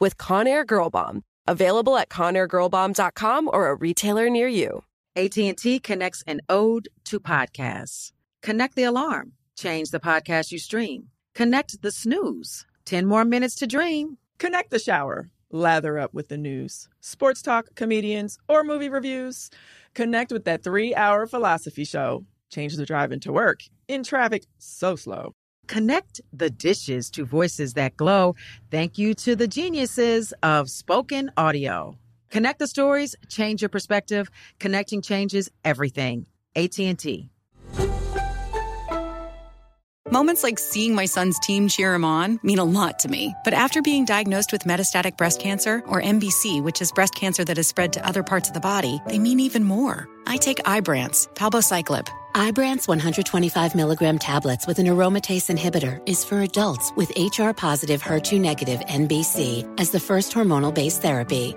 with Conair Girl Bomb. Available at ConairGirlBomb.com or a retailer near you. AT&T connects an ode to podcasts. Connect the alarm. Change the podcast you stream. Connect the snooze. 10 more minutes to dream. Connect the shower. Lather up with the news, sports talk, comedians, or movie reviews. Connect with that three hour philosophy show. Change the drive into work in traffic so slow. Connect the dishes to voices that glow. Thank you to the geniuses of spoken audio. Connect the stories, change your perspective. Connecting changes everything. AT&T. Moments like seeing my son's team cheer him on mean a lot to me. But after being diagnosed with metastatic breast cancer, or MBC, which is breast cancer that has spread to other parts of the body, they mean even more. I take Ibrance, palbociclib. Ibrance 125 milligram tablets with an aromatase inhibitor is for adults with HR positive HER2 negative MBC as the first hormonal based therapy.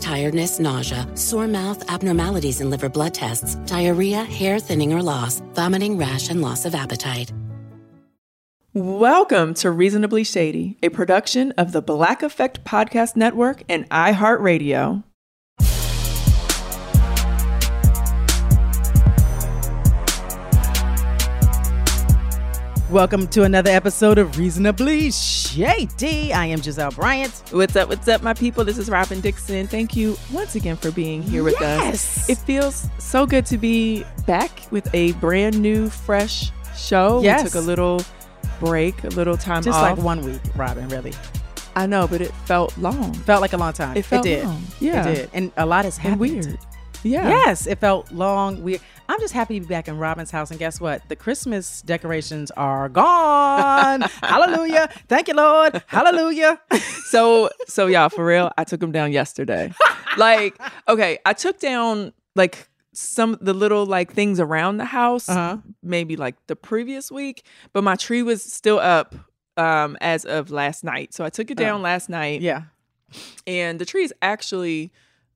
tiredness, nausea, sore mouth, abnormalities in liver blood tests, diarrhea, hair thinning or loss, vomiting, rash, and loss of appetite. Welcome to Reasonably Shady, a production of the Black Effect Podcast Network and iHeartRadio. Welcome to another episode of Reasonably Shady. I am Giselle Bryant. What's up? What's up, my people? This is Robin Dixon. Thank you once again for being here with yes. us. It feels so good to be back with a brand new, fresh show. Yes. We took a little break, a little time Just off. like one week, Robin, really. I know, but it felt long. Felt like a long time. It felt did. long. Yeah. It did. And a lot has And happened. weird. Yeah. Yes, it felt long, weird. I'm just happy to be back in Robin's house. And guess what? The Christmas decorations are gone. Hallelujah. Thank you, Lord. Hallelujah. so so y'all for real i took them down yesterday like okay i took down like some the little like things around the house Uh-huh. maybe like the previous week but my tree was still up um as of last night so i took it down Oh. last night Yeah. and the tree is actually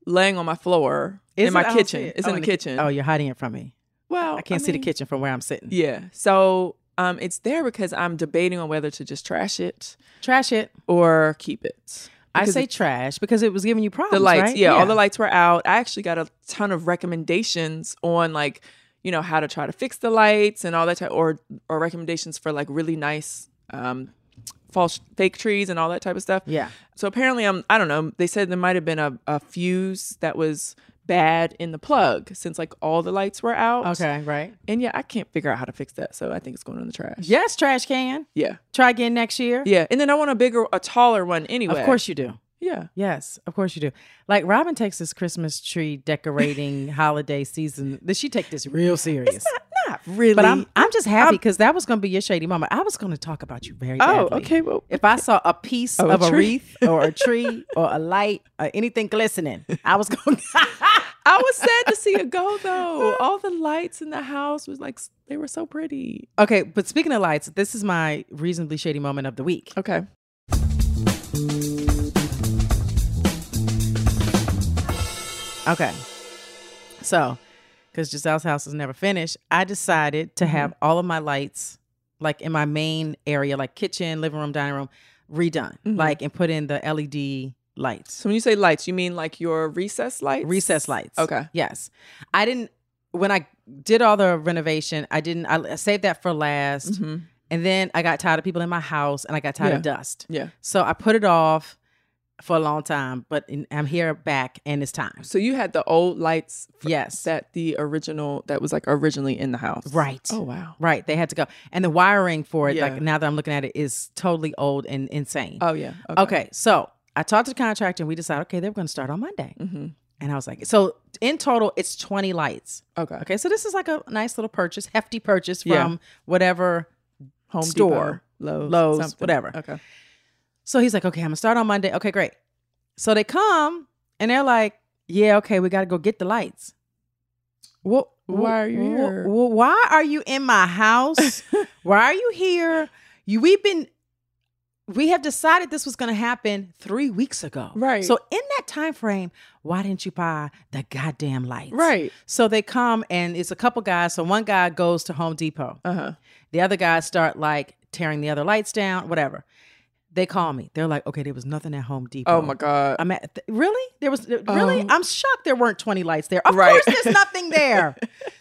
laying on my floor Is in my? I kitchen it. it's Oh, in the kitchen Oh, you're hiding it from me. well I can't see the kitchen from where I'm sitting. yeah so um it's there because i'm debating on whether to just trash it Trash it. or keep it I say it- trash because it was giving you problems. the lights right? yeah, all the lights were out i actually got a ton of recommendations on like you know how to try to fix the lights and all that type or or recommendations for like really nice um false fake trees and all that type of stuff Yeah. so apparently i'm i don't know they said there might have been a, a fuse that was bad in the plug since like all the lights were out Okay, right. and yeah i can't figure out how to fix that so i think it's going in the trash Yes, trash can. yeah Try again next year. yeah and then i want a bigger a taller one anyway Of course you do. Yeah. Yes, of course you do. Like Robin takes this Christmas tree decorating holiday season. Does she take this real serious? Not really. But I'm I'm just happy because that was going to be your shady moment. I was going to talk about you very Oh, badly. okay, well- if I saw a piece Oh, of a, tree. wreath or a tree or a light or anything glistening, I was going. I was sad to see it go though. All the lights in the house was like they were so pretty. okay, but speaking of lights, this is my reasonably shady moment of the week. Okay. Okay. So, because Giselle's house is never finished, I decided to mm-hmm. have all of my lights, like in my main area, like kitchen, living room, dining room, redone, mm-hmm. like and put in the LED lights, So when you say lights, you mean like your recess lights? recess lights. Okay. Yes. I didn't, when I did all the renovation, I didn't, I saved that for last. Mm-hmm. And then I got tired of people in my house and I got tired of dust. Yeah. So I put it off for a long time, but in, I'm here back and it's time. So you had the old lights f- Yes. that the original that was like originally in the house. Right. Oh wow. Right. They had to go. And the wiring for it, Yeah. like now that I'm looking at it, is totally old and insane. Oh yeah. okay. So I talked to the contractor and we decided, okay, they were going to start on Monday. Mm-hmm. And I was like, so in total, it's 20 lights. Okay. Okay. So this is like a nice little purchase, hefty purchase from Yeah. whatever Home store, Depot, Lowe's, Lowe's, whatever. Okay. So he's like, okay, I'm to start on Monday. Okay, great. So they come and they're like, yeah, okay, we got to go get the lights. What? Why are you here? wh- why are you in my house? why are you here? You we've been we have decided this was going to happen 3 weeks ago. Right. So in that time frame, why didn't you buy the goddamn lights? Right. So they come and it's a couple guys. So one guy goes to Home Depot. Uh huh. The other guys start like tearing the other lights down, whatever. They call me. They're like, okay, there was nothing at Home Depot. Oh my god. I'm at th- really? There was really? Um, I'm shocked there weren't 20 lights there. Of Right. course there's nothing there.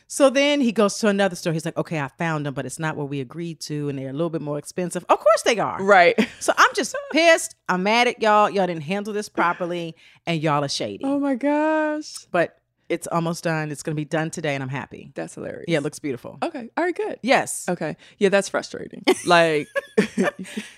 so then he goes to another store. He's like, okay, I found them, but it's not what we agreed to, and they're a little bit more expensive. Of course they are. right. So I'm just pissed. I'm mad at y'all. Y'all didn't handle this properly, and y'all are shady. Oh my gosh. But it's almost done. It's gonna be done today, and I'm happy. That's hilarious. Yeah, it looks beautiful. Okay. All right. Good. Yes. Okay. Yeah, that's frustrating. Like.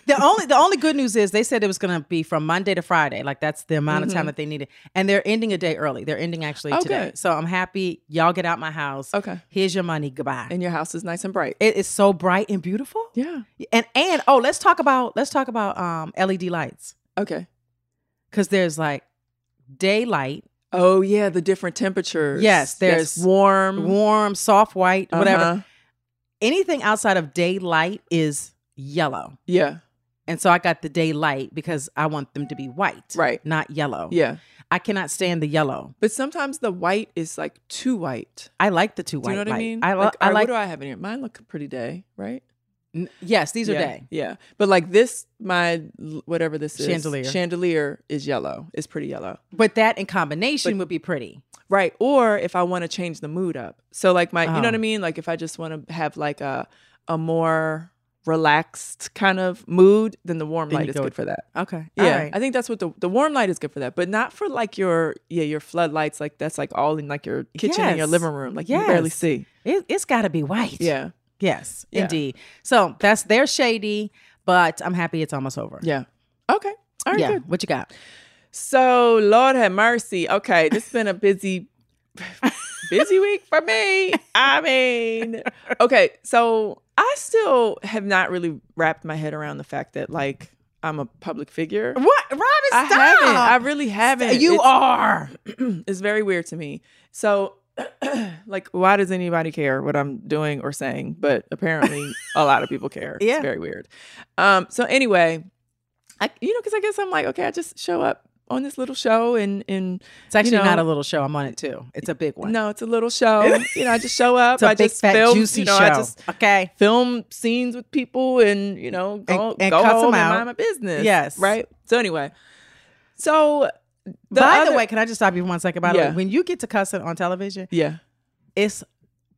The only the only good news is they said it was going to be from Monday to Friday. Like that's the amount of time that they needed, and they're ending a day early. They're ending actually Mm-hmm. Oh, today. good. So I'm happy. Y'all get out my house. Okay. Here's your money. Goodbye. and your house is nice and bright. it is so bright and beautiful. yeah. And and oh, let's talk about let's talk about um LED lights Okay. because there's like daylight, Oh yeah, the different temperatures. Yes, there's warm, warm, soft white, whatever. Uh-huh. Anything outside of daylight is yellow. Yeah. And so I got the daylight because I want them to be white, Right. Not yellow. Yeah. I cannot stand the yellow. But sometimes the white is like too white. I like the two Do white you know what light. I mean? I, li- like, I like. What do I have in here? Mine look pretty day, right? N- yes, these are yeah. day. Yeah. But like this, my whatever this is, Chandelier. chandelier is yellow. It's pretty yellow. But that in combination would be pretty. Right. Or if I want to change the mood up. So like my, you know what I Oh. mean? Like if I just want to have like a a more relaxed kind of mood, then the warm Then light is go good for that. Okay. Yeah, right. I think that's what the the warm light is good for that, but not for like your yeah your floodlights like that's like all in like your kitchen and your living room like you can barely see. It, it's got to be white. Yeah, Yes, Yeah. indeed. So that's they're shady, but I'm happy it's almost over. yeah. Okay, all right, yeah. good. What you got? So Lord have mercy. Okay, this has been a busy busy week for me. I mean, okay, so I still have not really wrapped my head around the fact that like I'm a public figure. What, Robin? I Stop. haven't. I really haven't. you It's- are. it's very weird to me. So, like, why does anybody care what I'm doing or saying? But apparently, a lot of people care. Yeah. It's very weird. Um. So anyway, I you know because I guess I'm like okay, I just show up on this little show and and It's actually you know, not a little show. I'm on it too. It's a big one. No, it's a little show. you know, I just show up. it's a I big just fat film. juicy you know, show. I just okay. film scenes with people and you know go, and go cuss home and mind my business. Yes. Right. So anyway, so the By other- the way, can I just stop you for one second? By the way, when you get to cussing on television, yeah. it's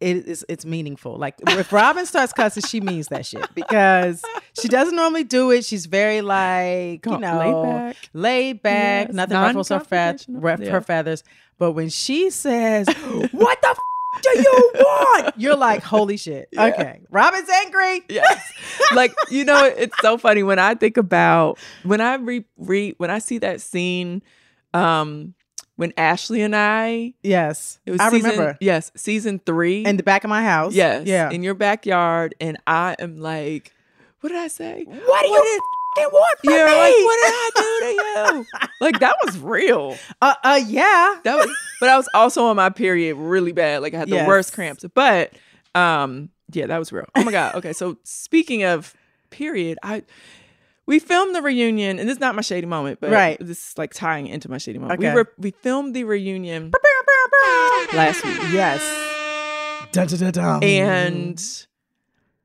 it is it's meaningful. Like if Robin starts cussing, she means that shit because she doesn't normally do it. She's very like you know laid back. laid back, Yes, nothing ruffles her, fe- non-confrontational. ref- Yeah. her feathers. But when she says, "What the?" F-? do you want? You're like, holy shit. Okay. Robin's angry. yes. Like, you know, it's so funny when I think about when I re, re when I see that scene um when Ashley and I Yes. it was I season, remember. Yes, season 3. In the back of my house. yes. Yeah. In your backyard and I am like what did I say? what do you f***ing want from You're me? like, what did I do to you? like that was real. Uh, uh, yeah. That was, but I was also on my period really bad. Like I had the Yes. worst cramps. But um, yeah, that was real. Oh my god. Okay, so speaking of period, I we filmed the reunion, and this is not my shady moment, but Right. this is like tying into my shady moment. Okay. We were we filmed the reunion last week, Yes. Dun, dun, dun, dun. and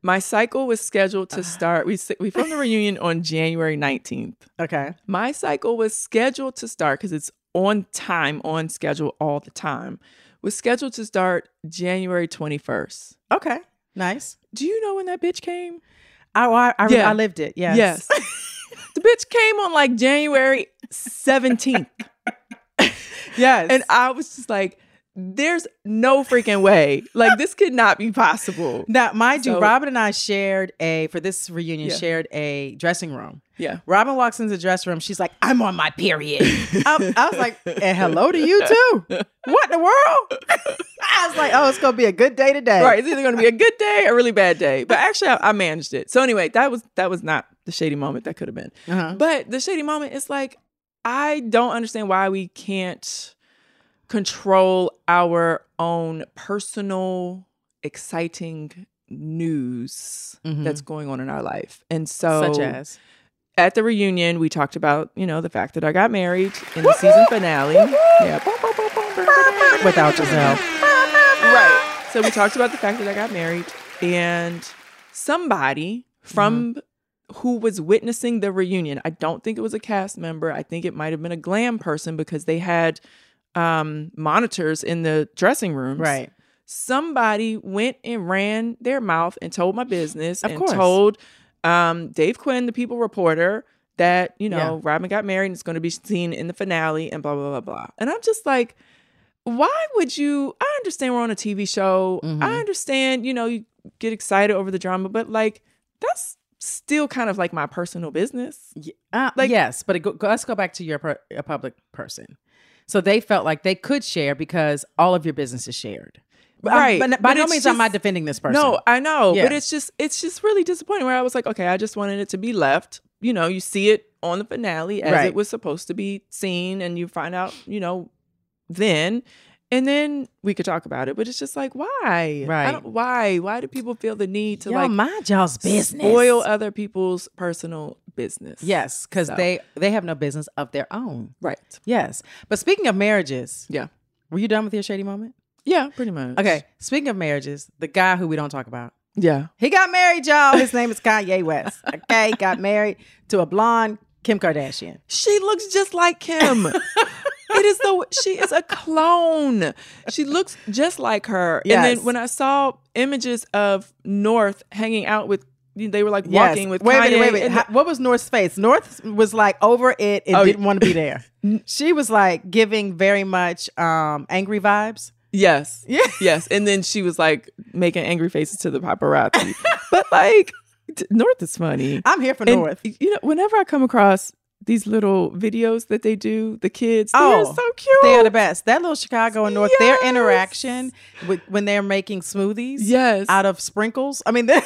my cycle was scheduled to start. We we filmed the reunion on January nineteenth. okay. My cycle was scheduled to start because it's on time, on schedule all the time. Was scheduled to start January 21st. Okay. Nice. Do you know when that bitch came? I, I, I, Yeah. I lived it. Yes. Yes. the bitch came on like January 17th. yes. And I was just like, there's no freaking way. Like, this could not be possible. now, mind you, Robin and I shared a for this reunion Yeah. shared a dressing room. Yeah. Robin walks into the dressing room. She's like, "I'm on my period." I, I was like, "And hello to you too." What in the world? I was like, "Oh, it's gonna be a good day today." Right. It's either going to be a good day or a really bad day. But actually, I, I managed it. So anyway, that was that was not the shady moment that could have been. Uh-huh. But the shady moment is like, I don't understand why we can't control our own personal, exciting news Mhm. that's going on in our life. And so, Such as. At the reunion, we talked about, you know, the fact that I got married in the season finale. Yeah. Without Giselle. Right. So we talked about the fact that I got married and somebody from who was witnessing the reunion. I don't think it was a cast member. I think it might have been a glam person because they had um monitors in the dressing rooms. Right. Somebody went and ran their mouth and told my business Of and course. told um Dave Quinn, the people reporter, that, you know, Yeah. Robin got married and it's going to be seen in the finale and blah blah blah blah. And I'm just like why would you i understand we're on a tv show Mhm. i understand you know you get excited over the drama but like that's still kind of like my personal business Y- Uh, Like- yes, but it go, let's go back to your per, a public person. So they felt like they could share because all of your business is shared. But, Right, but, but by no means I'm not defending this person. no i know Yeah. but it's just it's just really disappointing where i was like okay i just wanted it to be left you know you see it on the finale as Right. it was supposed to be seen and you find out you know then and then we could talk about it but it's just like why I Right. why why do people feel the need to Y'all like mind y'all's business. spoil other people's personal business Yes, because So. they they have no business of their own. right Yes, but speaking of marriages, yeah were you done with your shady moment? Yeah, pretty much. Okay, speaking of marriages, the guy who we don't talk about, Yeah. he got married, y'all. His name is Kanye West. Okay, got married to a blonde Kim Kardashian. She looks just like Kim. it is the she is a clone. She looks just like her. And then when I saw images of North hanging out with they were like walking with wait Kanye. minute, wait. How- what was North's face? North was like over it and Oh, didn't want to be there. she was like giving very much um angry vibes. Yes. Yeah. Yes. And then she was like making angry faces to the paparazzi. but like North is funny. I'm here for And, North. You know, whenever I come across these little videos that they do, the kids, they're Oh, so cute. They are the best. That little Chicago and North, their interaction with when they're making smoothies Yes. out of sprinkles. I mean, I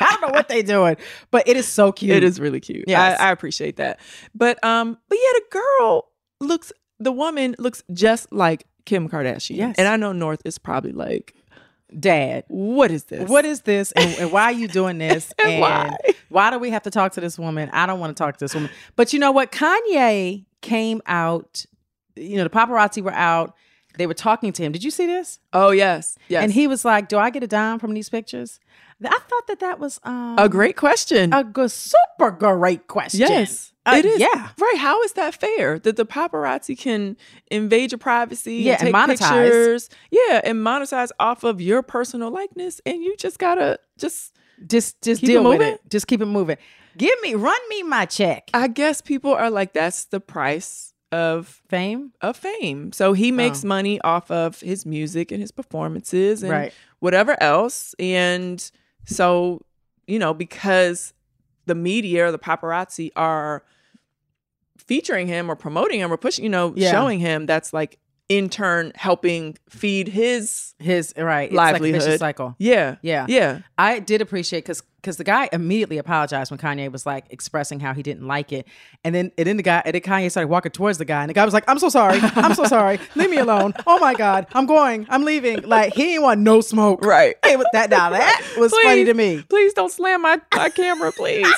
don't know what they're doing, but it is so cute. It is really cute. Yeah, I, I appreciate that. But um, but yeah, the girl looks the woman looks just like Kim Kardashian. Yes. And I know North is probably like, Dad. what is this? What is this, and, and why are you doing this? And why? why do we have to talk to this woman? I don't want to talk to this woman. But you know what? Kanye came out. You know, the paparazzi were out. They were talking to him. Did you see this? Oh yes. Yes. And he was like, "Do I get a dime from these pictures?" I thought that that was um, a great question. a good, super great question. yes. Uh, it is. Yeah. Right. How is that fair? That the paparazzi can invade your privacy Yeah, and and monetize. pictures. Yeah, and monetize off of your personal likeness. And you just gotta just Just, just Keep it deal with moving? it. Just keep it moving. Give me, run me my check. I guess people are like, that's the price of Fame? of fame. So he makes Oh. money off of his music and his performances and Right. whatever else. And so, you know, because the media or the paparazzi are featuring him or promoting him or pushing, you know, Yeah. showing him, that's like in turn helping feed his His right. It's like livelihood. cycle. Yeah. Yeah. Yeah. I did appreciate because because the guy immediately apologized when Kanye was like expressing how he didn't like it, and then it and then the guy and then Kanye started walking towards the guy, and the guy was like, "I'm so sorry, I'm so sorry, leave me alone. Oh my god, I'm going, I'm leaving." Like he didn't want no smoke. Right. Hey, with that now that was funny to me. Please don't slam my, my camera, please.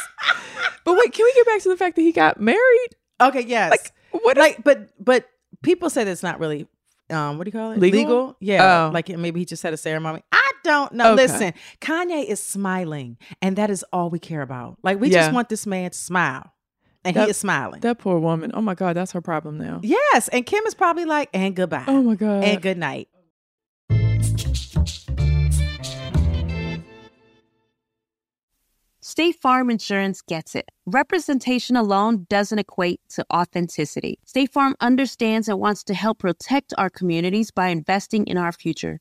but wait, can we get back to the fact that he got married? Okay, yes. Like, what like, but but people say that's not really um what do you call it Legal? Yeah, Oh. like maybe he just had a ceremony. I don't know. Okay. Listen, Kanye is smiling, and that is all we care about. Like we Yeah. just want this man to smile, and That- he is smiling. That poor woman. Oh my God, that's her problem now. yes, and Kim is probably like, and goodbye, Oh my God. and good night. State Farm Insurance gets it. Representation alone doesn't equate to authenticity. State Farm understands and wants to help protect our communities by investing in our future.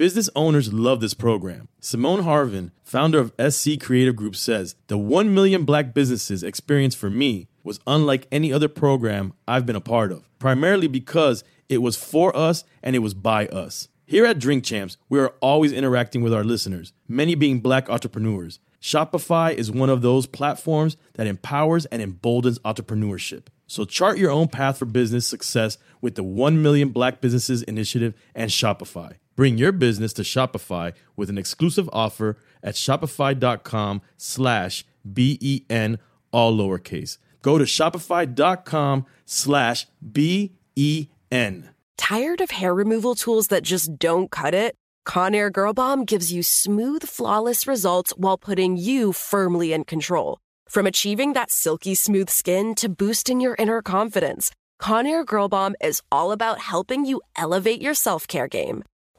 Business owners love this program. Simone Harvin, founder of SC Creative Group, says the 1 million black businesses experience for me was unlike any other program I've been a part of, primarily because it was for us and it was by us. Here at Drink Champs, we are always interacting with our listeners, many being black entrepreneurs. Shopify is one of those platforms that empowers and emboldens entrepreneurship. So chart your own path for business success with the 1 Million Black Businesses Initiative and Shopify. Bring your business to Shopify with an exclusive offer at shopify.com slash B-E-N, all lowercase. Go to shopify.com slash B-E-N. Tired of hair removal tools that just don't cut it? Conair Girl Bomb gives you smooth, flawless results while putting you firmly in control. From achieving that silky smooth skin to boosting your inner confidence, Conair Girl Bomb is all about helping you elevate your self care game.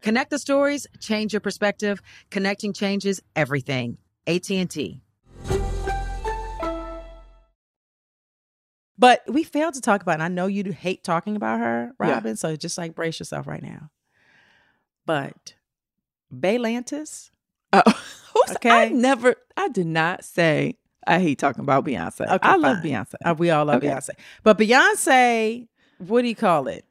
Connect the stories, change your perspective. Connecting changes everything. AT&T. But we failed to talk about, and I know you hate talking about her, Robin. So just like brace yourself right now. But Baylantis, Oh, who's- I never, I did not say I hate talking about Beyonce. Okay, I love. Beyonce. Uh, we all love Okay. Beyonce. But Beyonce, what do you call it?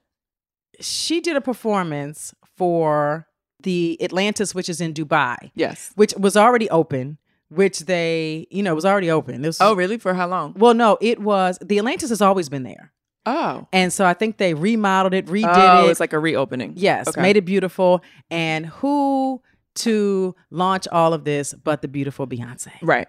She did a performance for the Atlantis, which is in Dubai, yes. which was already open, which they, you know, was already open. This Oh, really? For how long? well, no, it was the Atlantis has always been there. Oh. And so I think they remodeled it, redid oh, it. it's like a reopening. Yes, Okay. made it beautiful. And who to launch all of this but the beautiful Beyonce? Right.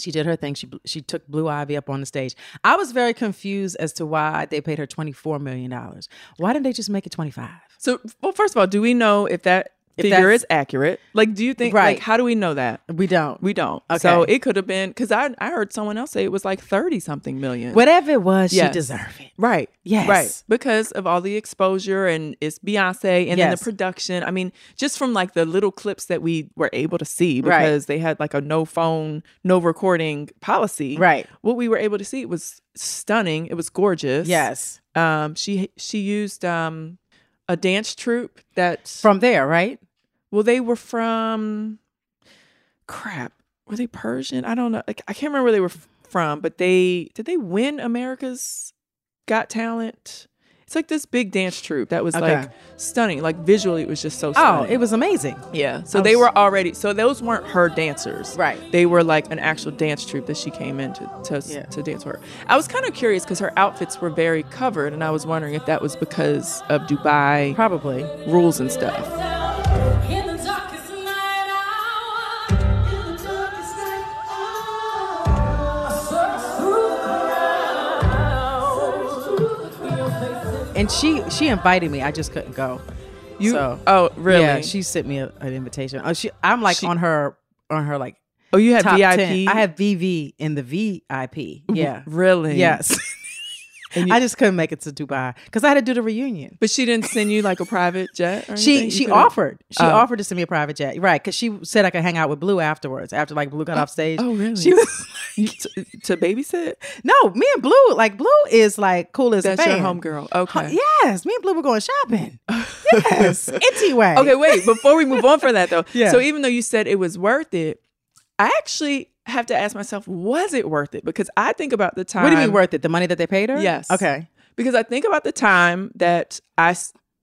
She did her thing. She she took Blue Ivy up on the stage. I was very confused as to why they paid her twenty four million dollars. Why didn't they just make it twenty five? So, well, first of all, do we know if that If figure is accurate? Like, do you think, Right. like, how do we know that? We don't. We don't. Okay. So it could have been, because I, I heard someone else say it was like 30 something million. Whatever it was, Yes. she deserved it. Right. Yes. Right. Because of all the exposure and it's Beyonce and then the production. I mean, just from like the little clips that we were able to see Right. because they had like a no phone, no recording policy. Right. What we were able to see was stunning. It was gorgeous. Yes. Um she she used um a dance troupe that's From there, right? well they were from crap. Were they Persian? I don't know. Like, I can't remember where they were f- from, but they did they win America's Got Talent? It's like this big dance troupe that was Okay. like stunning. Like visually, it was just so Oh, it was amazing. yeah. So I they were already. So those weren't her dancers, Right. They were like an actual dance troupe that she came in to to, Yeah. to dance for her. I was kind of curious because her outfits were very covered, and I was wondering if that was because of Dubai Probably. rules and stuff. And she she invited me. I just couldn't go. You? So, oh, really? Yeah, she sent me a, an invitation. Oh, she. I'm like She- on her on her like oh, you had VIP. 10. I had VV in the VIP. Yeah. really. Yes. And you- I just couldn't make it to Dubai because I had to do the reunion. But she didn't send you like a private jet. Or She anything? You she offered she Oh. offered to send me a private jet right because she said I could hang out with Blue afterwards after like Blue got oh, off stage. Oh, really? She was You- to, to babysit. no me and Blue like Blue is like cool as That's a your fan. homegirl. Huh, Okay. Yes, me and Blue were going shopping. yes, Inty way. Okay, wait. Before we move on for that though, Yeah. So even though you said it was worth it, I actually have to ask myself, was it worth it? Because I think about the time. What do you mean worth it? The money that they paid her? Yes. Okay. Because I think about the time that I.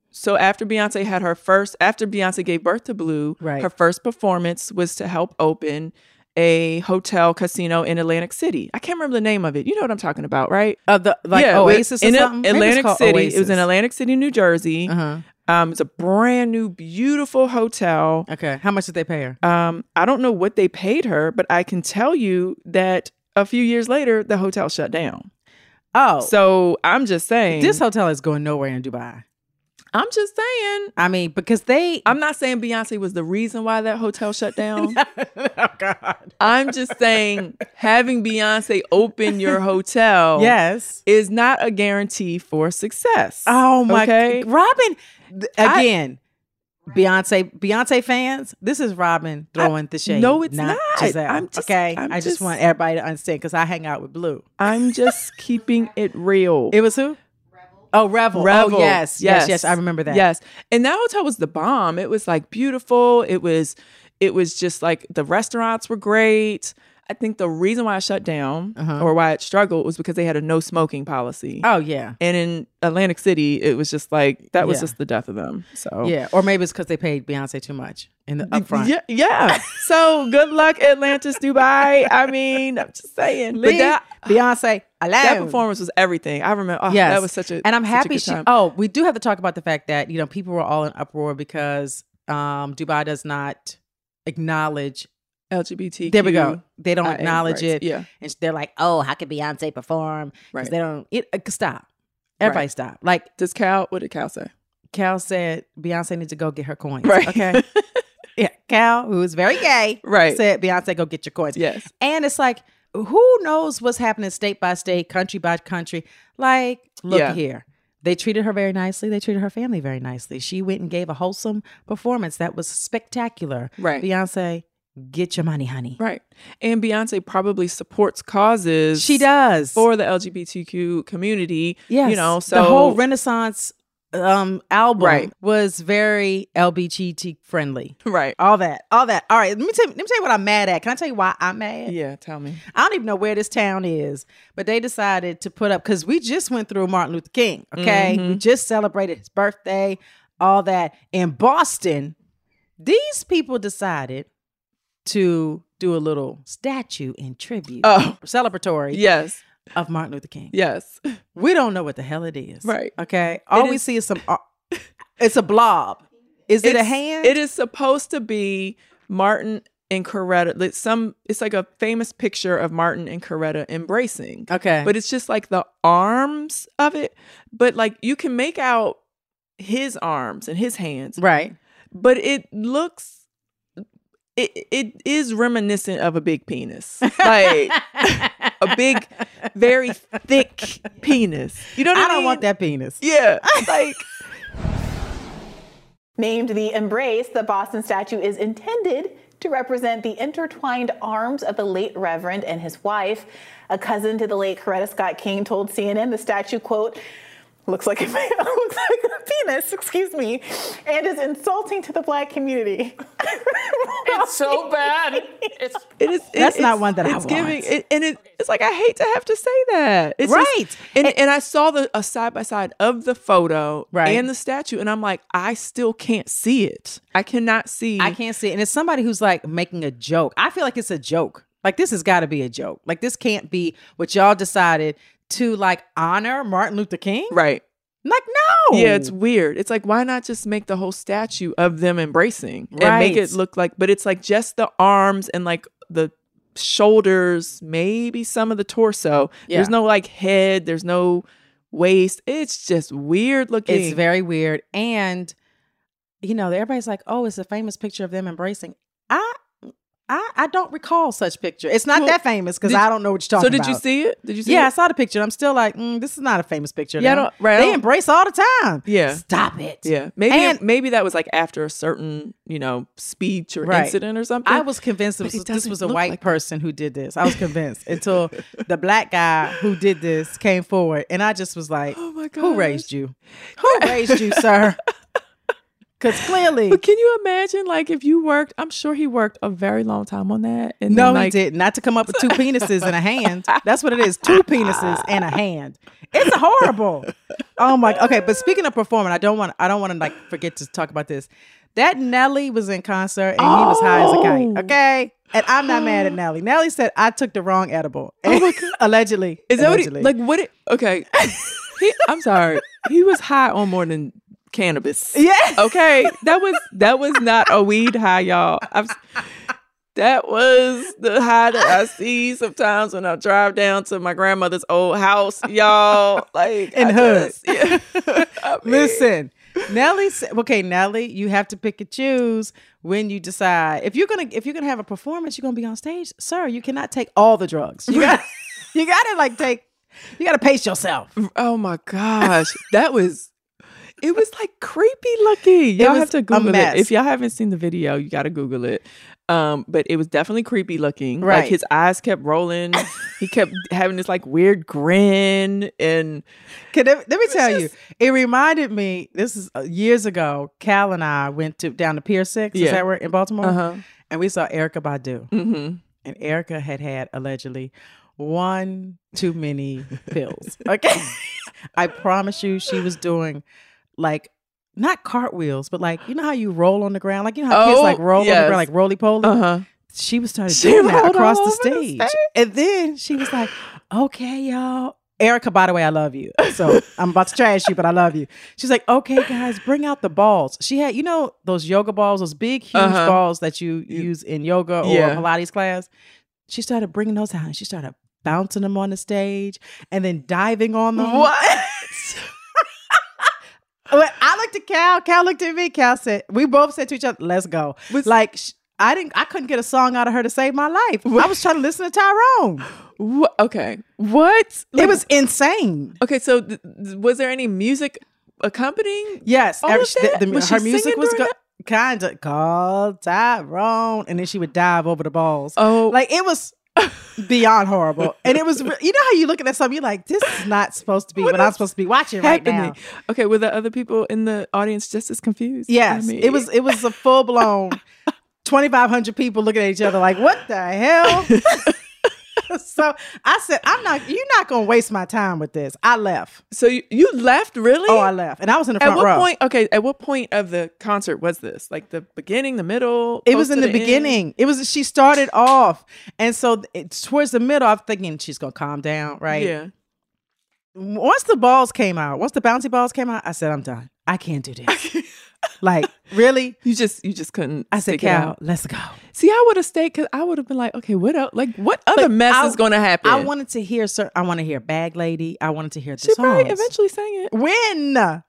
So after Beyonce had her first, after Beyonce gave birth to Blue, Right. her first performance was to help open a hotel casino in Atlantic City. I can't remember the name of it. You know what I'm talking about, right? Uh, the like was Oasis or in something. Atlantic City. It was in Atlantic City, New Jersey. Uh-huh. Um, it's a brand new, beautiful hotel. Okay. How much did they pay her? Um, I don't know what they paid her, but I can tell you that a few years later, the hotel shut down. Oh, So I'm just saying. this hotel is going nowhere in Dubai. I'm just saying. I mean, because they. I'm not saying Beyonce was the reason why that hotel shut down. oh God. I'm just saying having Beyonce open your hotel Yes. is not a guarantee for success. Oh my Okay? Robin th- I- again. Beyonce Beyonce fans, this is Robin throwing the shade. no, it's not. Giselle. I'm just- okay. I'm i just, just- want everybody to understand because I hang out with Blue. I'm just keeping it real. It was who? Oh, Revel. Oh, Revel. Oh, yes, yes, yes. I remember that. Yes. And that hotel was the bomb. It was like beautiful. It was it was just like the restaurants were great. I think the reason why I shut down Uh-huh. or why it struggled was because they had a no smoking policy. Oh yeah. And in Atlantic City, it was just like that was Yeah. just the death of them. So Yeah, or maybe it's because they paid Beyonce too much in the upfront. Yeah, yeah. so good luck, Atlantis, Dubai. I mean, I'm just saying. But Leave that Beyonce alone. that performance was everything. I remember. Oh, yes, that was such a and I'm happy she. Oh, we do have to talk about the fact that you know people were all in uproar because um Dubai does not acknowledge. LGBT. There we go. They don't acknowledge it. yeah. and they're like, oh, how could Beyonce perform? Right. they don't. It uh, stop. Everybody Right. stop. Like Does Cal? What did Cal say? Cal said, Beyonce needs to go get her coins. Right. Okay. yeah. Cal, who is very gay, Right. said, Beyonce, go get your coins. Yes. And it's like, who knows what's happening state by state, country by country? Like, look Yeah. here. They treated her very nicely. They treated her family very nicely. She went and gave a wholesome performance that was spectacular. Right. Beyonce, get your money, honey. Right. And Beyonce probably supports causes. She does. for the LGBTQ community. Yes. You know, so the whole Renaissance um album Right. was very LGBT friendly. right. All that. All that. All right. Let me tell let me tell you what I'm mad at. Can I tell you why I'm mad? Yeah. Tell me. I don't even know where this town is, but they decided to put up because we just went through Martin Luther King. Okay, we Mm-hmm. just celebrated his birthday, all that in Boston. These people decided to do a little statue in tribute, Oh. celebratory Yes. of Martin Luther King. Yes. We don't know what the hell it is. Right. Okay. All we is- see is some. uh, it's a blob. Is it a hand? It is supposed to be Martin and Coretta. Some it's like a famous picture of Martin and Coretta embracing. Okay. But it's just like the arms of it. But like you can make out his arms and his hands. right. But it looks it it is reminiscent of a big penis. Like a big, very thick penis. You know what I, I don't mean? want that penis. Yeah. Like Named the Embrace, the Boston statue is intended to represent the intertwined arms of the late Reverend and his wife. A cousin to the late Coretta Scott King told CNN the statue, quote, looks like a, looks like a penis, excuse me, and is insulting to the black community. It's so bad. It's It is. it- That's not it's- one that I it's giving, want. it, and it, it's like I hate to have to say that. It's Right. Just, and, and I saw the a side by side of the photo Right. and the statue, and I'm like, I still can't see it. I cannot see. I can't see it. And it's somebody who's like making a joke. I feel like it's a joke. Like this has got to be a joke. Like this can't be what y'all decided to like honor Martin Luther King. Right. Like no. Yeah, it's weird. It's like why not just make the whole statue of them embracing and make it look like? But it's like just the arms and like the shoulders, maybe some of the torso. There's no like head. There's no waist. It's just weird looking. It's very weird. And you know, everybody's like, "Oh, it's a famous picture of them embracing." I I, I don't recall such picture. It's not Well, that famous because I don't know what you're talking about. So did about. you see it? Did you see Yeah, I saw the picture. I'm still like, mm, this is not a famous picture. Yeah, right, They embrace all the time. Yeah. Stop it. Yeah, maybe And- maybe that was like after a certain you know speech or Right. incident or something. I was convinced it was, it this was a white like person who did this. I was convinced until the black guy who did this came forward, and I just was like, Oh my God. "Who raised you? Who raised you, sir?" Because clearly, But can you imagine, like, if you worked? I'm sure he worked a very long time on that. And no, then, like, he did not to come up with two penises and a hand. That's what it is: two penises and a hand. It's horrible. Oh my. Okay, but speaking of performing, I don't want. I don't want to like forget to talk about this. That Nelly was in concert and he was high as a Oh. kite. Okay, and I'm not mad at Nelly. Nelly said I took the wrong edible. Oh allegedly. Is that what he, allegedly. like? What? It, okay, he, I'm sorry. He was high on more than cannabis. Yeah. Okay, that was that was not a weed high, y'all. I've, that was the high that I see sometimes when I drive down to my grandmother's old house, y'all. Like In I hood. just- yeah. I mean, Listen, Nelly okay, Nelly, you have to pick and choose when you decide. If you're gonna if you're gonna have a performance, you're gonna be on stage, sir. You cannot take all the drugs. You got you gotta like take you gotta pace yourself. Oh my gosh, that was. It was like creepy looking. Y'all have to Google it. If y'all haven't seen the video, you got to Google it. Um, but it was definitely creepy looking. Right. Like his eyes kept rolling. he kept having this like weird grin, and Can, let, let me tell you, it reminded me. This is uh, years ago. Cal and I went to down to Pier Six. Yeah. Is that where in Baltimore? Uh-huh. and we saw Erykah Badu. Mm-hmm. And Erykah had had allegedly one too many pills. Okay. I promise you, she was doing like not cartwheels, but like you know how you roll on the ground, like you know how kids Oh, like roll on the ground, like roly poly. Uh huh. She was started She doing that across the over the stage. stage? and then she was like, "Okay, y'all." Erykah, by the way, I love you. So I'm about to trash you, but I love you. She's like, okay, guys, bring out the balls. She had, you know, those yoga balls, those big, huge Uh-huh. balls that you use in yoga or Yeah. Pilates class. She started bringing those out and she started bouncing them on the stage and then diving on them. What? I looked at Cal. Cal looked at me. Cal said, "We both said to each other, let's go." like sh- I didn't, I couldn't get a song out of her to save my life. I was trying to listen to Tyrone. What? Okay. What? it was insane. Okay. So, th- th- was there any music accompanying? Yes, All every- of that? the- the- Was her music was go- kind of called Tyrone, and then she would dive over the balls. Oh, like it was beyond horrible, and it was. re- You know how you looking at something, you're like, "This is not supposed to be what, I'm supposed to be watching right now." Okay. Were the other people in the audience just as confused? Yes, I mean- it was. It was a full blown. 2,500 people looking at each other like, what the hell? so I said, I'm not, you're not going to waste my time with this. I left. So you, you left really? Oh, I left. And I was in the At front what row. point? Okay. At what point of the concert was this? Like the beginning, the middle? It was in the, end? beginning. It was, she started off. And so it's towards the middle, I'm thinking she's going to calm down, right? Yeah. Once the balls came out, once the bouncy balls came out, I said, I'm done. I can't do this. like, really? You just you just couldn't. I said, Cal, let's go. See, I would have stayed because I would have been like, okay, what else? Like, what other But mess I- is going to happen? I wanted to hear, sir. I want to hear Bag Lady. I wanted to hear the She probably eventually sang it. When?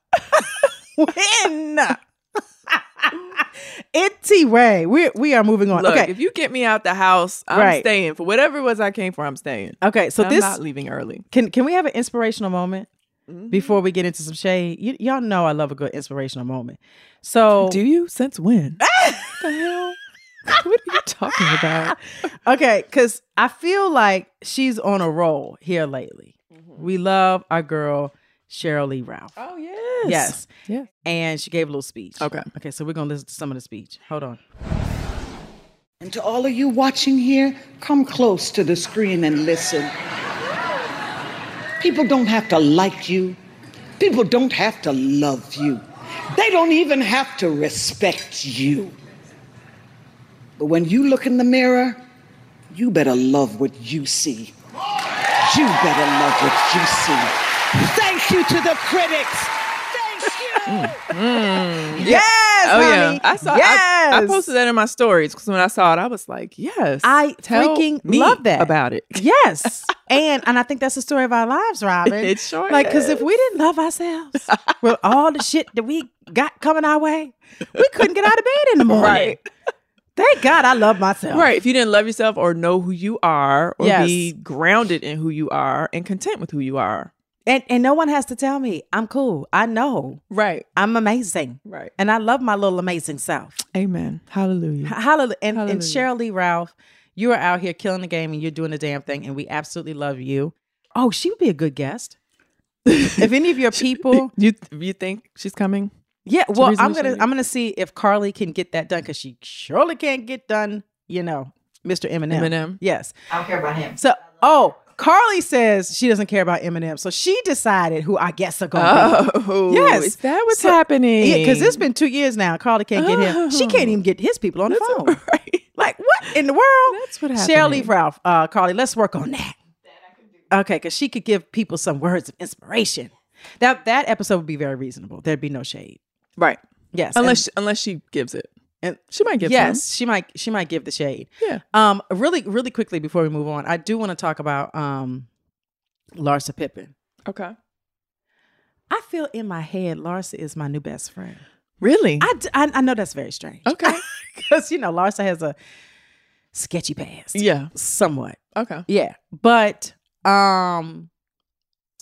when? Itty way. We we are moving on. Look, okay. if you get me out the house, I'm Right. staying for whatever it was I came for. I'm staying. Okay. So I'm this not leaving early. can can we have an inspirational moment Mm-hmm. before we get into some shade? You, y'all know I love a good inspirational moment. So Do you? Since when? the hell? What are you talking about? okay, because I feel like she's on a roll here lately. We love our girl Sheryl Lee Ralph. Oh yes, Yes. yeah. And she gave a little speech. Okay. Okay, so we're gonna listen to some of the speech. Hold on. And to all of you watching here, come close to the screen and listen. People don't have to like you. People don't have to love you. They don't even have to respect you. But when you look in the mirror, you better love what you see. You better love what you see. Thank you to the critics. You. Yes, Oh yeah. I saw. Yes. I, I posted that in my stories because when I saw it, I was like, yes, I freaking love that about it. Yes, and and I think that's the story of our lives, Robin. It sure like because if we didn't love ourselves with all the shit that we got coming our way, we couldn't get out of bed in the morning. Right. Thank God I love myself. Right. If you didn't love yourself or know who you are or Yes. be grounded in who you are and content with who you are. And and no one has to tell me I'm cool. I know Right. I'm amazing. Right. And I love my little amazing self. Amen. Hallelujah. Hallelujah. And, and Sheryl Lee Ralph, you are out here killing the game and you're doing the damn thing. And we absolutely love you. Oh, she would be a good guest. if any of your people, You you think she's coming? yeah. to Well, I'm gonna I'm gonna see if Carly can get that done because she surely can't get done. You know, Mr. Eminem. Eminem. Yes. I don't care about him. So, oh, Carly says she doesn't care about Eminem, so she decided who I guess are going be. Oh, Yes. Is that what's So- happening? Yeah, because it's been two years now. Carly can't get him. She can't even get his people on the phone. right. Like what in the world? That's what Sheryl Lee happening. Ralph, uh, Carly, let's work on that. Okay, because she could give people some words of inspiration. That that episode would be very reasonable. There'd be no shade. Right. Yes, Unless she, unless she gives it. And, She might give yes, some. she might she might give the shade. Yeah. Um, really, really quickly before we move on, I do want to talk about um, Larsa Pippen. Okay. I feel in my head, Larsa is my new best friend. Really? I, d- I, I know that's very strange. Okay. because you know Larsa has a sketchy past. yeah. somewhat. Okay. Yeah, but um,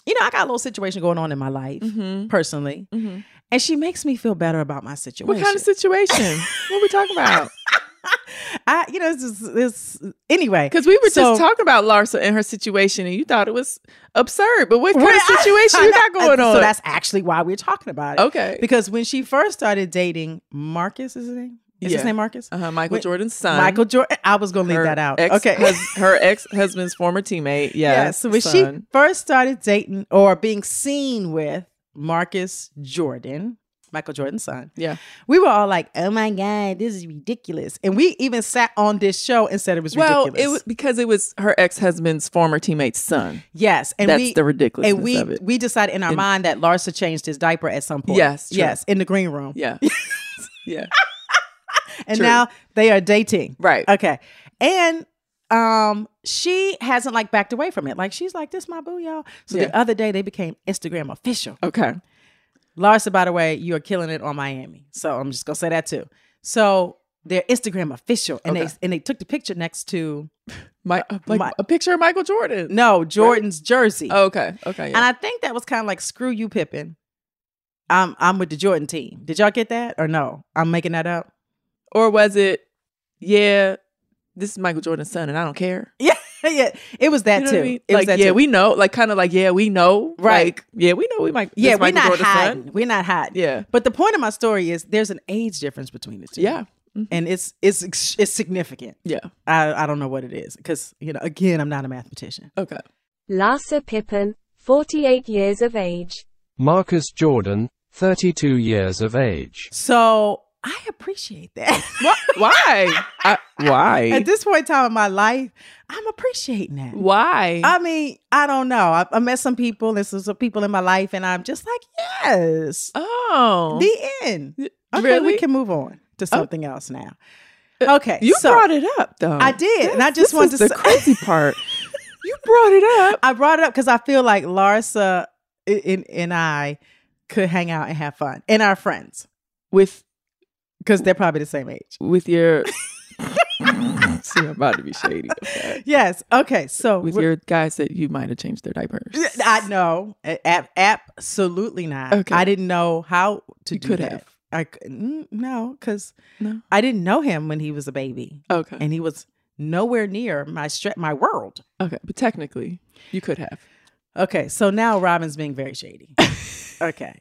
you know, I got a little situation going on in my life Mm-hmm. personally, Mm-hmm. And she makes me feel better about my situation. What kind of situation? what are we talking about? I, you know, it's, just, it's anyway Because we were so- just talking about Larsa and her situation, and you thought it was absurd. But what kind Well, of situation I you got going on? So that's actually why we're talking about it. Okay. because when she first started dating Marcus, is his name Is Yeah. his name Marcus? Uh-huh, Michael Wait, Jordan's son. Michael Jordan. I was gonna leave that out. ex- okay. hus- her ex husband's former teammate. yeah. So when son. she first started dating or being seen with Marcus Jordan, Michael Jordan's son, Yeah. we were all like, "Oh my god, this is ridiculous!" And we even sat on this show and said it was Well, ridiculous. it was because it was her ex husband's former teammate's son. Yes, and That's we, the ridiculousness And we of it. we decided in our And- mind that Larsa changed his diaper at some point. Yes, true. yes, in the green room. Yeah. yeah. and True. now they are dating. Right. Okay. And um she hasn't like backed away from it. Like she's like, this my boo, y'all. So Yeah. the other day they became Instagram official. Okay. Larsa, by the way, you are killing it on Miami. So I'm just gonna say that too. So they're Instagram official. And Okay. they and they took the picture next to My, like my- a picture of Michael Jordan. no, Jordan's jersey. Oh, okay. Okay. And I think that was kind of like screw you, Pippen. I'm I'm with the Jordan team. Did y'all get that or no? I'm making that up. or was it, yeah, this is Michael Jordan's son and I don't care? Yeah, yeah. It was that You know too. I mean? It was like, that yeah, too. we know. Like, kind of like, yeah, we know. Right. Like, yeah, we know we might Yeah, we're Michael not Jordan's hiding. son. We're not hiding. Yeah. But the point of my story is there's an age difference between the two. Yeah. Mm-hmm. and it's it's it's significant. Yeah. I I don't know what it is because you know again I'm not a mathematician. Okay. Larsa Pippen, 48 years of age. Marcus Jordan, 32 years of age. So I appreciate that. What? Why? I, why? At this point in time in my life, I'm appreciating that. why? I mean, I don't know. I, I met some people. There's some people in my life, and I'm just like, yes. oh. The end. Okay, really? we can move on to oh. something else now. Uh, okay, you so brought it up, though. I did, and I just wanted is to the say- crazy part. you brought it up. I brought it up because I feel like Larsa and, and I could hang out and have fun, and our friends with because they're probably the same age. with your. See, I'm about to be shady. Okay. Yes. Okay. So With your guys that you might have changed their diapers. I know, A- absolutely not. Okay. I didn't know how to You do could that. have. I no, because No. I didn't know him when he was a baby, Okay. and he was nowhere near my stre- my world. Okay. But technically, you could have. Okay, so now Robin's being very shady. okay.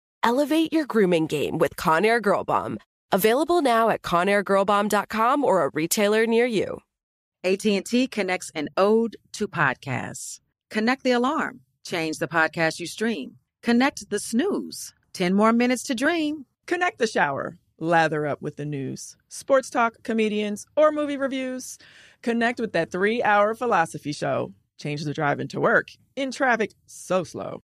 Elevate your grooming game with Conair Girl Bomb. Available now at conairgirlbomb.com or a retailer near you. AT&T connects an ode to podcasts. Connect the alarm. Change the podcast you stream. Connect the snooze. 10 more minutes to dream. Connect the shower. Lather up with the news, sports talk, comedians, or movie reviews. Connect with that three hour philosophy show. Change the drive into work in traffic so slow.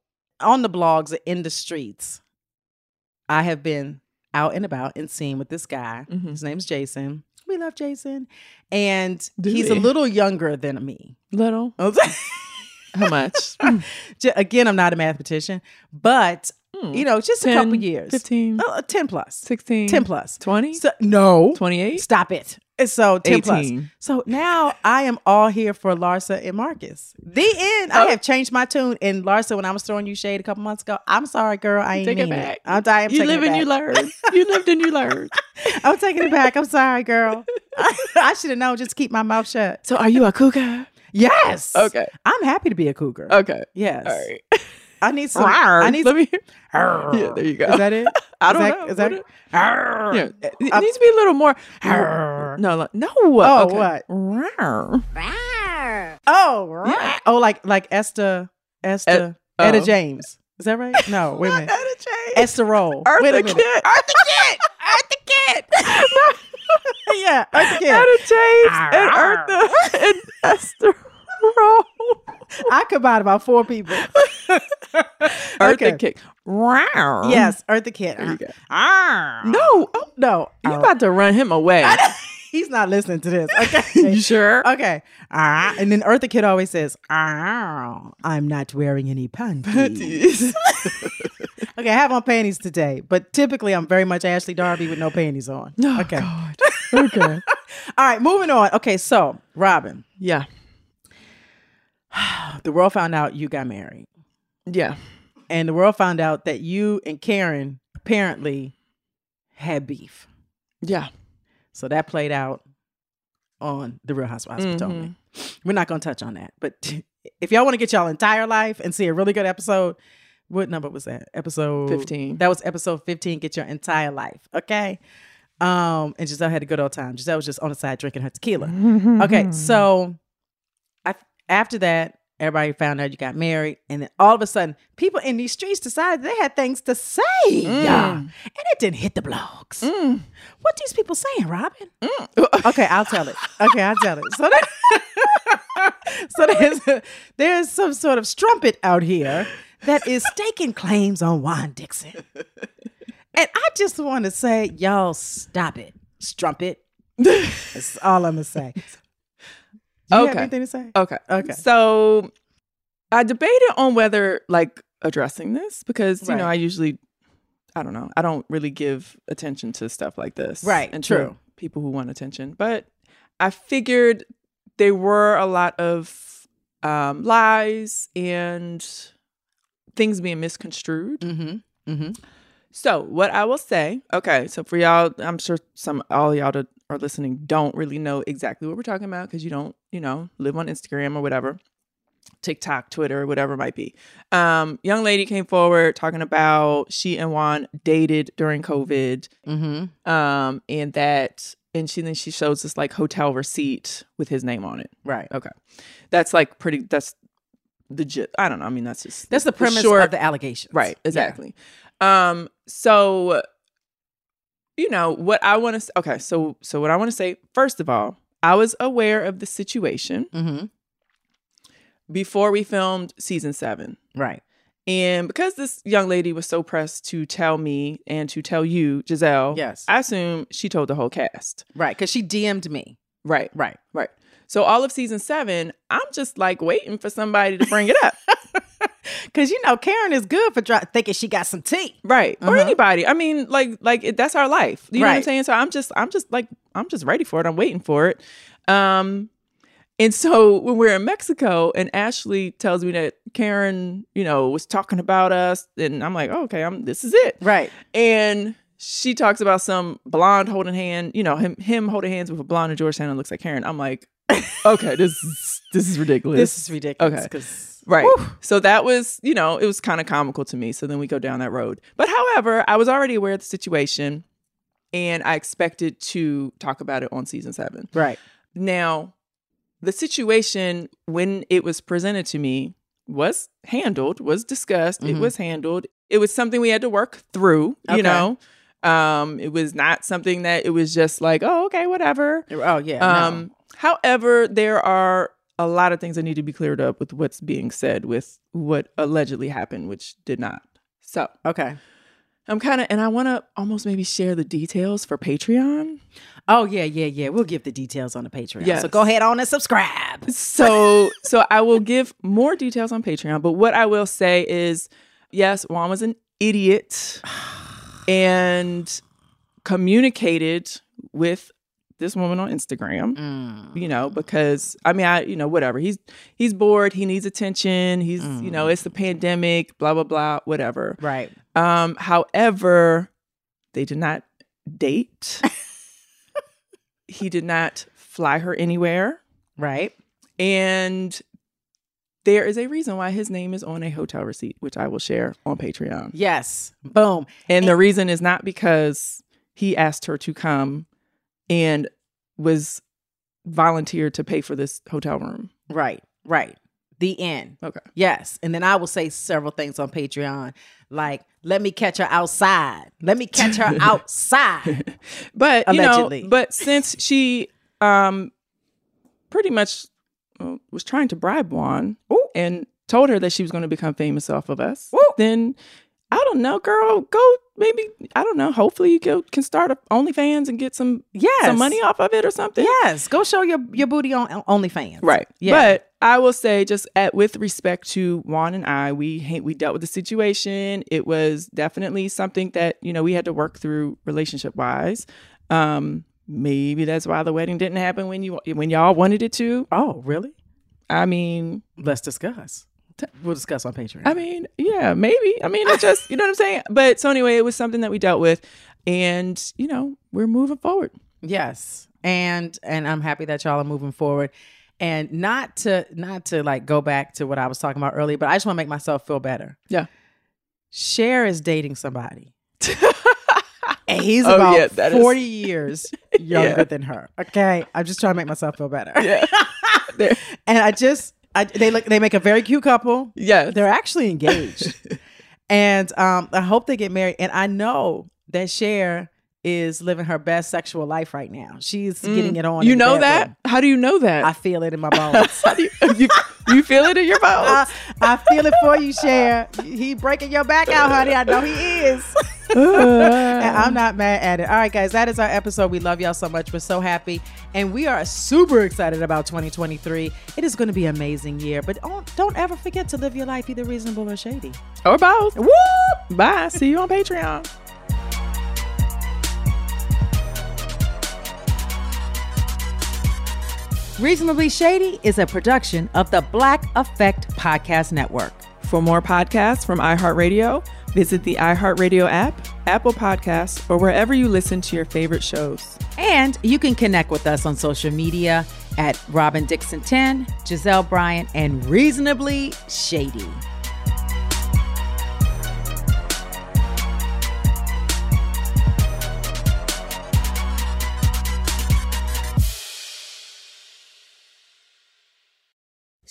on the blogs in the streets, I have been out and about and seen with this guy. Mm-hmm. His name's Jason. We love Jason. And Do he's a little younger than me. Little? How much? Again, I'm not a mathematician, but Hmm. you know, just a couple years. 15, Uh, 10 plus. 16, 10 plus. 20, So, no. 28. Stop it. So 10 plus. So now I am all here for Larsa and Marcus. The end. I oh. have changed my tune. And Larsa, when I was throwing you shade a couple months ago, I'm sorry, girl. I ain't Take it mean back. I'm, I am You live it and you learn. You lived and you learned. I'm taking it back. I'm sorry, girl. I should have known. Just keep my mouth shut. So are you a cougar? Yes. Okay. I'm happy to be a cougar. Okay. Yes. All right. I need some. Rawr. I need. Let me. Yeah, there you go. Is that it? I Is don't that- know. Is that it? Yeah, it, it needs to be a little more. Rawr. No, like, no. Oh, okay. what? Rawr. Oh, right. Oh, like like Esther Esther oh. Etta James. Is that right? No, wait a minute. Etta James. Esther Rolle. Eartha wait a minute. Kitt. Eartha Kitt. Eartha Kitt. yeah, Eartha Kitt. Etta James and Eartha and Esther Rolle. I combined about four people. Eartha Okay. Kitt. Rawr. Yes, Eartha Kitt. There you go. No, oh, No, you oh. about to run him away. He's not listening to this. Okay. you sure? Okay. Ah, and then Eartha Kitt always says, ah, I'm not wearing any panties. okay, I have on panties today, but typically I'm very much Ashley Darby with no panties on. Oh, okay. God. Okay. All right, moving on. Okay, so Robin, Yeah. the world found out you got married, Yeah. and the world found out that you and Karen apparently had beef. Yeah. So that played out on the Real Housewives of Potomac. We're not going to touch on that, but if y'all want to get y'all entire life and see a really good episode, what number was that? Episode 15. That was episode 15. Get your entire life, okay? Um, and Giselle had a good old time. Giselle was just on the side drinking her tequila. okay, so I, after that, everybody found out you got married, and then all of a sudden, people in these streets decided they had things to say, mm. yeah, and it didn't hit the blogs. Mm. What these people saying, Robin? Mm. okay, I'll tell it. Okay, I'll tell it. So, there, so there's there's some sort of strumpet out here that is staking claims on Juan Dixon, and I just want to say, y'all, stop it, strumpet. That's all I'm gonna say. Do you have Okay. anything to say? Okay. Okay. So I debated on whether like addressing this because you know I usually I don't know I don't really give attention to stuff like this Right, and true. people who want attention but I figured there were a lot of um, lies and things being misconstrued Mm-hmm. Mm-hmm. so what I will say, okay, so for y'all, I'm sure some all y'all that are listening don't really know exactly what we're talking about because you don't, you know, live on Instagram or whatever. TikTok, Twitter, whatever it might be. Um, young lady came forward talking about she and Juan dated during COVID. Mm-hmm. Um, and that and she then she shows this like hotel receipt with his name on it. Right. Okay. That's like pretty that's the I don't know. I mean that's just That's the premise short- of the allegations. Right, exactly. Um, so you know what I want to okay, so so what I want to say first of all, I was aware of the situation Mm-hmm. before we filmed season 7. Right. And because this young lady was so pressed to tell me and to tell you, Giselle, Yes. I assume she told the whole cast. Right. Because she DM'd me. Right. Right. Right. So all of season seven, I'm just like waiting for somebody to bring it up. Because you know Karen is good for dri- thinking she got some tea. right or Uh-huh. anybody i mean like like it, that's our life you know what i'm saying so i'm just i'm just like i'm just ready for it i'm waiting for it um and so when we're in mexico and ashley tells me that karen you know was talking about us and i'm like oh, okay i'm this is it Right. and she talks about some blonde holding hand you know him him holding hands with a blonde in georgetown that looks like karen i'm like okay this is this is ridiculous This is ridiculous. Okay. Right. So that was, you know, it was kind of comical to me. So then we go down that road. But however, I was already aware of the situation and I expected to talk about it on season seven. Right. Now, the situation when it was presented to me was handled, was discussed, it Mhm. was handled. It was something we had to work through, you Okay. know. Um, it was not something that it was just like, oh, okay, whatever. Oh yeah. no. Um, however, there are a lot of things that need to be cleared up with what's being said with what allegedly happened, which did not. So Okay. I'm kind of, and I want to almost maybe share the details for Patreon. Oh yeah, yeah, yeah. We'll give the details on the Patreon. Yes. So go ahead on and subscribe. So, so I will give more details on Patreon. But what I will say is, yes, Juan was an idiot and communicated with this woman on Instagram. Mm. you know because i mean i you know whatever he's he's bored he needs attention he's you know it's the pandemic blah blah blah whatever Right. um however they did not date he did not fly her anywhere Right. and there is a reason why his name is on a hotel receipt which i will share on patreon Yes. Boom. and the reason is not because he asked her to come and was volunteered to pay for this hotel room Right. Right. The end. okay Yes. And then I will say several things on Patreon, like let me catch her outside. Let me catch her outside. but you Allegedly. know, but since she um pretty much uh, was trying to bribe Juan and told her that she was going to become famous off of us, then I don't know, girl, go maybe I don't know. Hopefully, you go, can start a OnlyFans and get some Yes. some money off of it or something. Yes. Go show your, your booty on OnlyFans. Right. Yeah. But I will say, just at, with respect to Juan and I, we we dealt with the situation. It was definitely something that you know we had to work through relationship wise. Um, maybe that's why the wedding didn't happen when you when y'all wanted it to. Oh, really? I mean, Let's discuss. We'll discuss on Patreon. I mean, yeah, maybe. I mean, it's just you know what I'm saying. But so anyway, it was something that we dealt with, and you know we're moving forward. Yes. And and I'm happy that y'all are moving forward. And not to not to like go back to what I was talking about earlier, but I just want to make myself feel better. Yeah. Cher is dating somebody. and he's Oh, about yeah, that is- 40 years younger Yeah. than her. Okay. I'm just trying to make myself feel better. Yeah. And I just I, they look they make a very cute couple. Yeah, They're actually engaged. and um I hope they get married. And I know that Cher is living her best sexual life right now. She's getting it on. Mm. You know that? How do you know that? I feel it in my bones. How do you, you, you feel it in your bones? I, I feel it for you, Cher. He breaking your back out, honey. I know he is. and I'm not mad at it. All right, guys, that is our episode. We love y'all so much. We're so happy. And we are super excited about 2023. It is going to be an amazing year. But don't, don't ever forget to live your life either reasonable or shady. or both. Woo! Bye. See you on Patreon. Reasonably Shady is a production of the Black Effect Podcast Network. For more podcasts from iHeartRadio, visit the iHeartRadio app, Apple Podcasts, or wherever you listen to your favorite shows. And you can connect with us on social media at Robin Dixon 10, Giselle Bryant, and Reasonably Shady.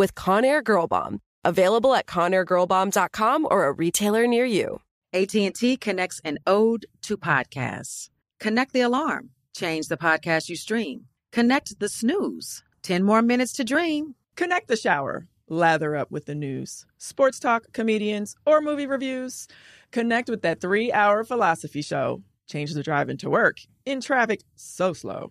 with Conair Girl Bomb. Available at ConairGirlBomb.com or a retailer near you. AT&T connects an ode to podcasts. Connect the alarm. Change the podcast you stream. Connect the snooze. 10 more minutes to dream. Connect the shower. Lather up with the news, sports talk, comedians, or movie reviews. Connect with that three hour philosophy show. Change the drive into work in traffic so slow.